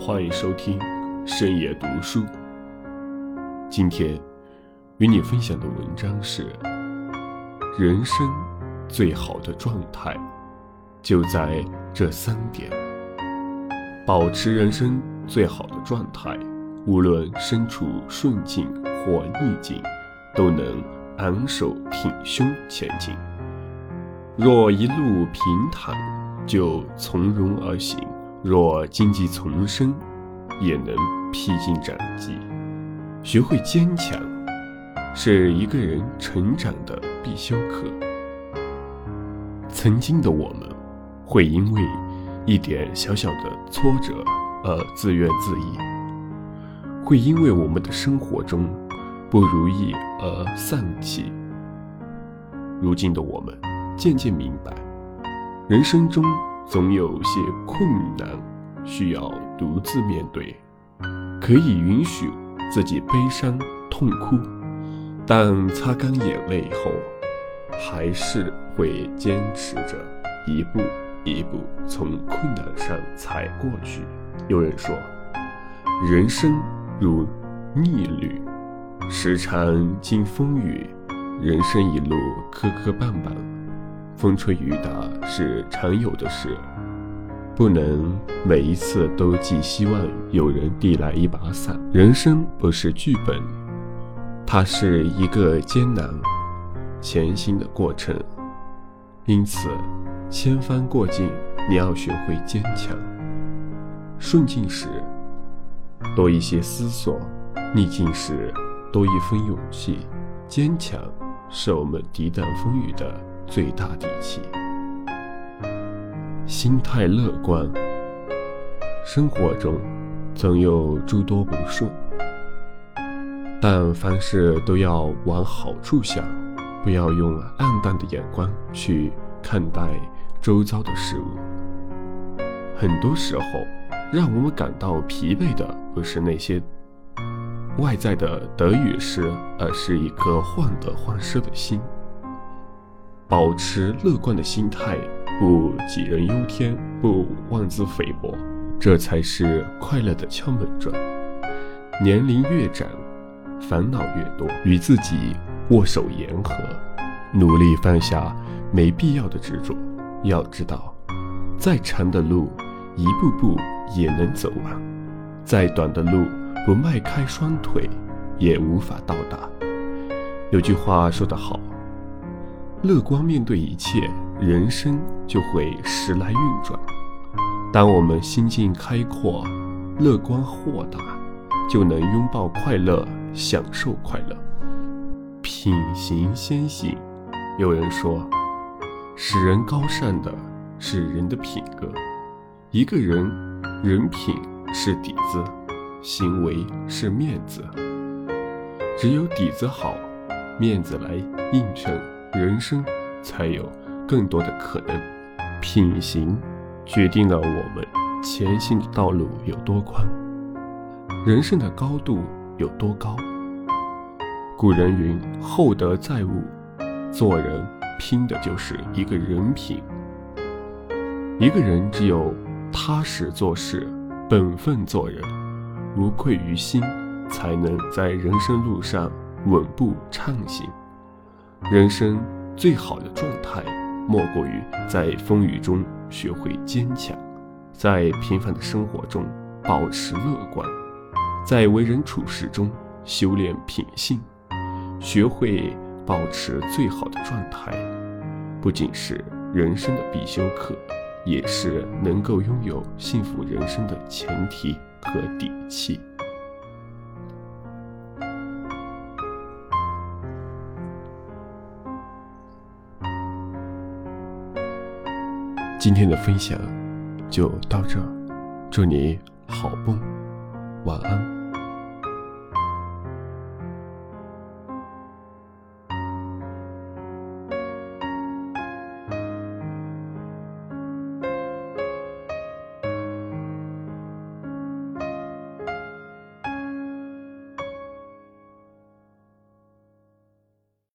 欢迎收听深夜读书。今天与你分享的文章是：人生最好的状态就在这三点。保持人生最好的状态，无论身处顺境或逆境，都能昂首挺胸前进。若一路平坦，就从容而行。若荆棘丛生，也能披荆斩棘。学会坚强，是一个人成长的必修课。曾经的我们，会因为一点小小的挫折而自怨自艾，会因为我们的生活中不如意而丧气。如今的我们，渐渐明白，人生中。总有些困难需要独自面对，可以允许自己悲伤痛哭，但擦干眼泪后，还是会坚持着一步一步从困难上踩过去。有人说，人生如逆旅，时常经风雨，人生一路磕磕绊绊。风吹雨打是常有的事，不能每一次都寄希望有人递来一把伞。人生不是剧本，它是一个艰难前行的过程。因此，千帆过尽，你要学会坚强。顺境时多一些思索，逆境时多一分勇气。坚强是我们抵挡风雨的。最大底气，心态乐观。生活中总有诸多不顺，但凡事都要往好处想，不要用暗淡的眼光去看待周遭的事物。很多时候，让我们感到疲惫的不是那些外在的得与失，而是一颗患得患失的心。保持乐观的心态，不杞人忧天，不妄自菲薄，这才是快乐的敲门砖。年龄越长，烦恼越多，与自己握手言和，努力放下没必要的执着。要知道，再长的路，一步步也能走完；再短的路，不迈开双腿，也无法到达。有句话说得好。乐观面对一切，人生就会时来运转。当我们心境开阔、乐观豁达，就能拥抱快乐，享受快乐。品行先行。有人说，使人高尚的是人的品格。一个人人品是底子，行为是面子。只有底子好，面子来映衬。人生才有更多的可能。品行决定了我们前行的道路有多宽，人生的高度有多高。古人云：“厚德载物。”做人拼的就是一个人品。一个人只有踏实做事、本分做人、无愧于心，才能在人生路上稳步畅行。人生最好的状态，莫过于在风雨中学会坚强，在平凡的生活中保持乐观，在为人处事中修炼品性，学会保持最好的状态，不仅是人生的必修课，也是能够拥有幸福人生的前提和底气。今天的分享就到这儿，祝你好梦，晚安。